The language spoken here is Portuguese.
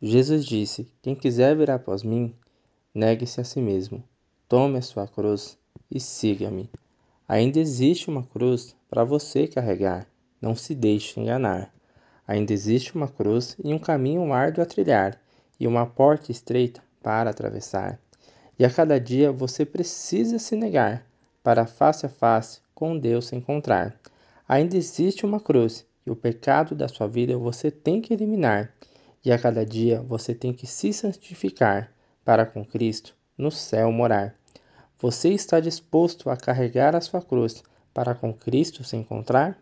Jesus disse: Quem quiser vir após mim, negue-se a si mesmo, tome a sua cruz e siga-me. Ainda existe uma cruz para você carregar, não se deixe enganar. Ainda existe uma cruz e um caminho árduo a trilhar, e uma porta estreita para atravessar. E a cada dia você precisa se negar para face a face com Deus se encontrar. Ainda existe uma cruz e o pecado da sua vida você tem que eliminar. E a cada dia você tem que se santificar para com Cristo no céu morar. Você está disposto a carregar a sua cruz para com Cristo se encontrar?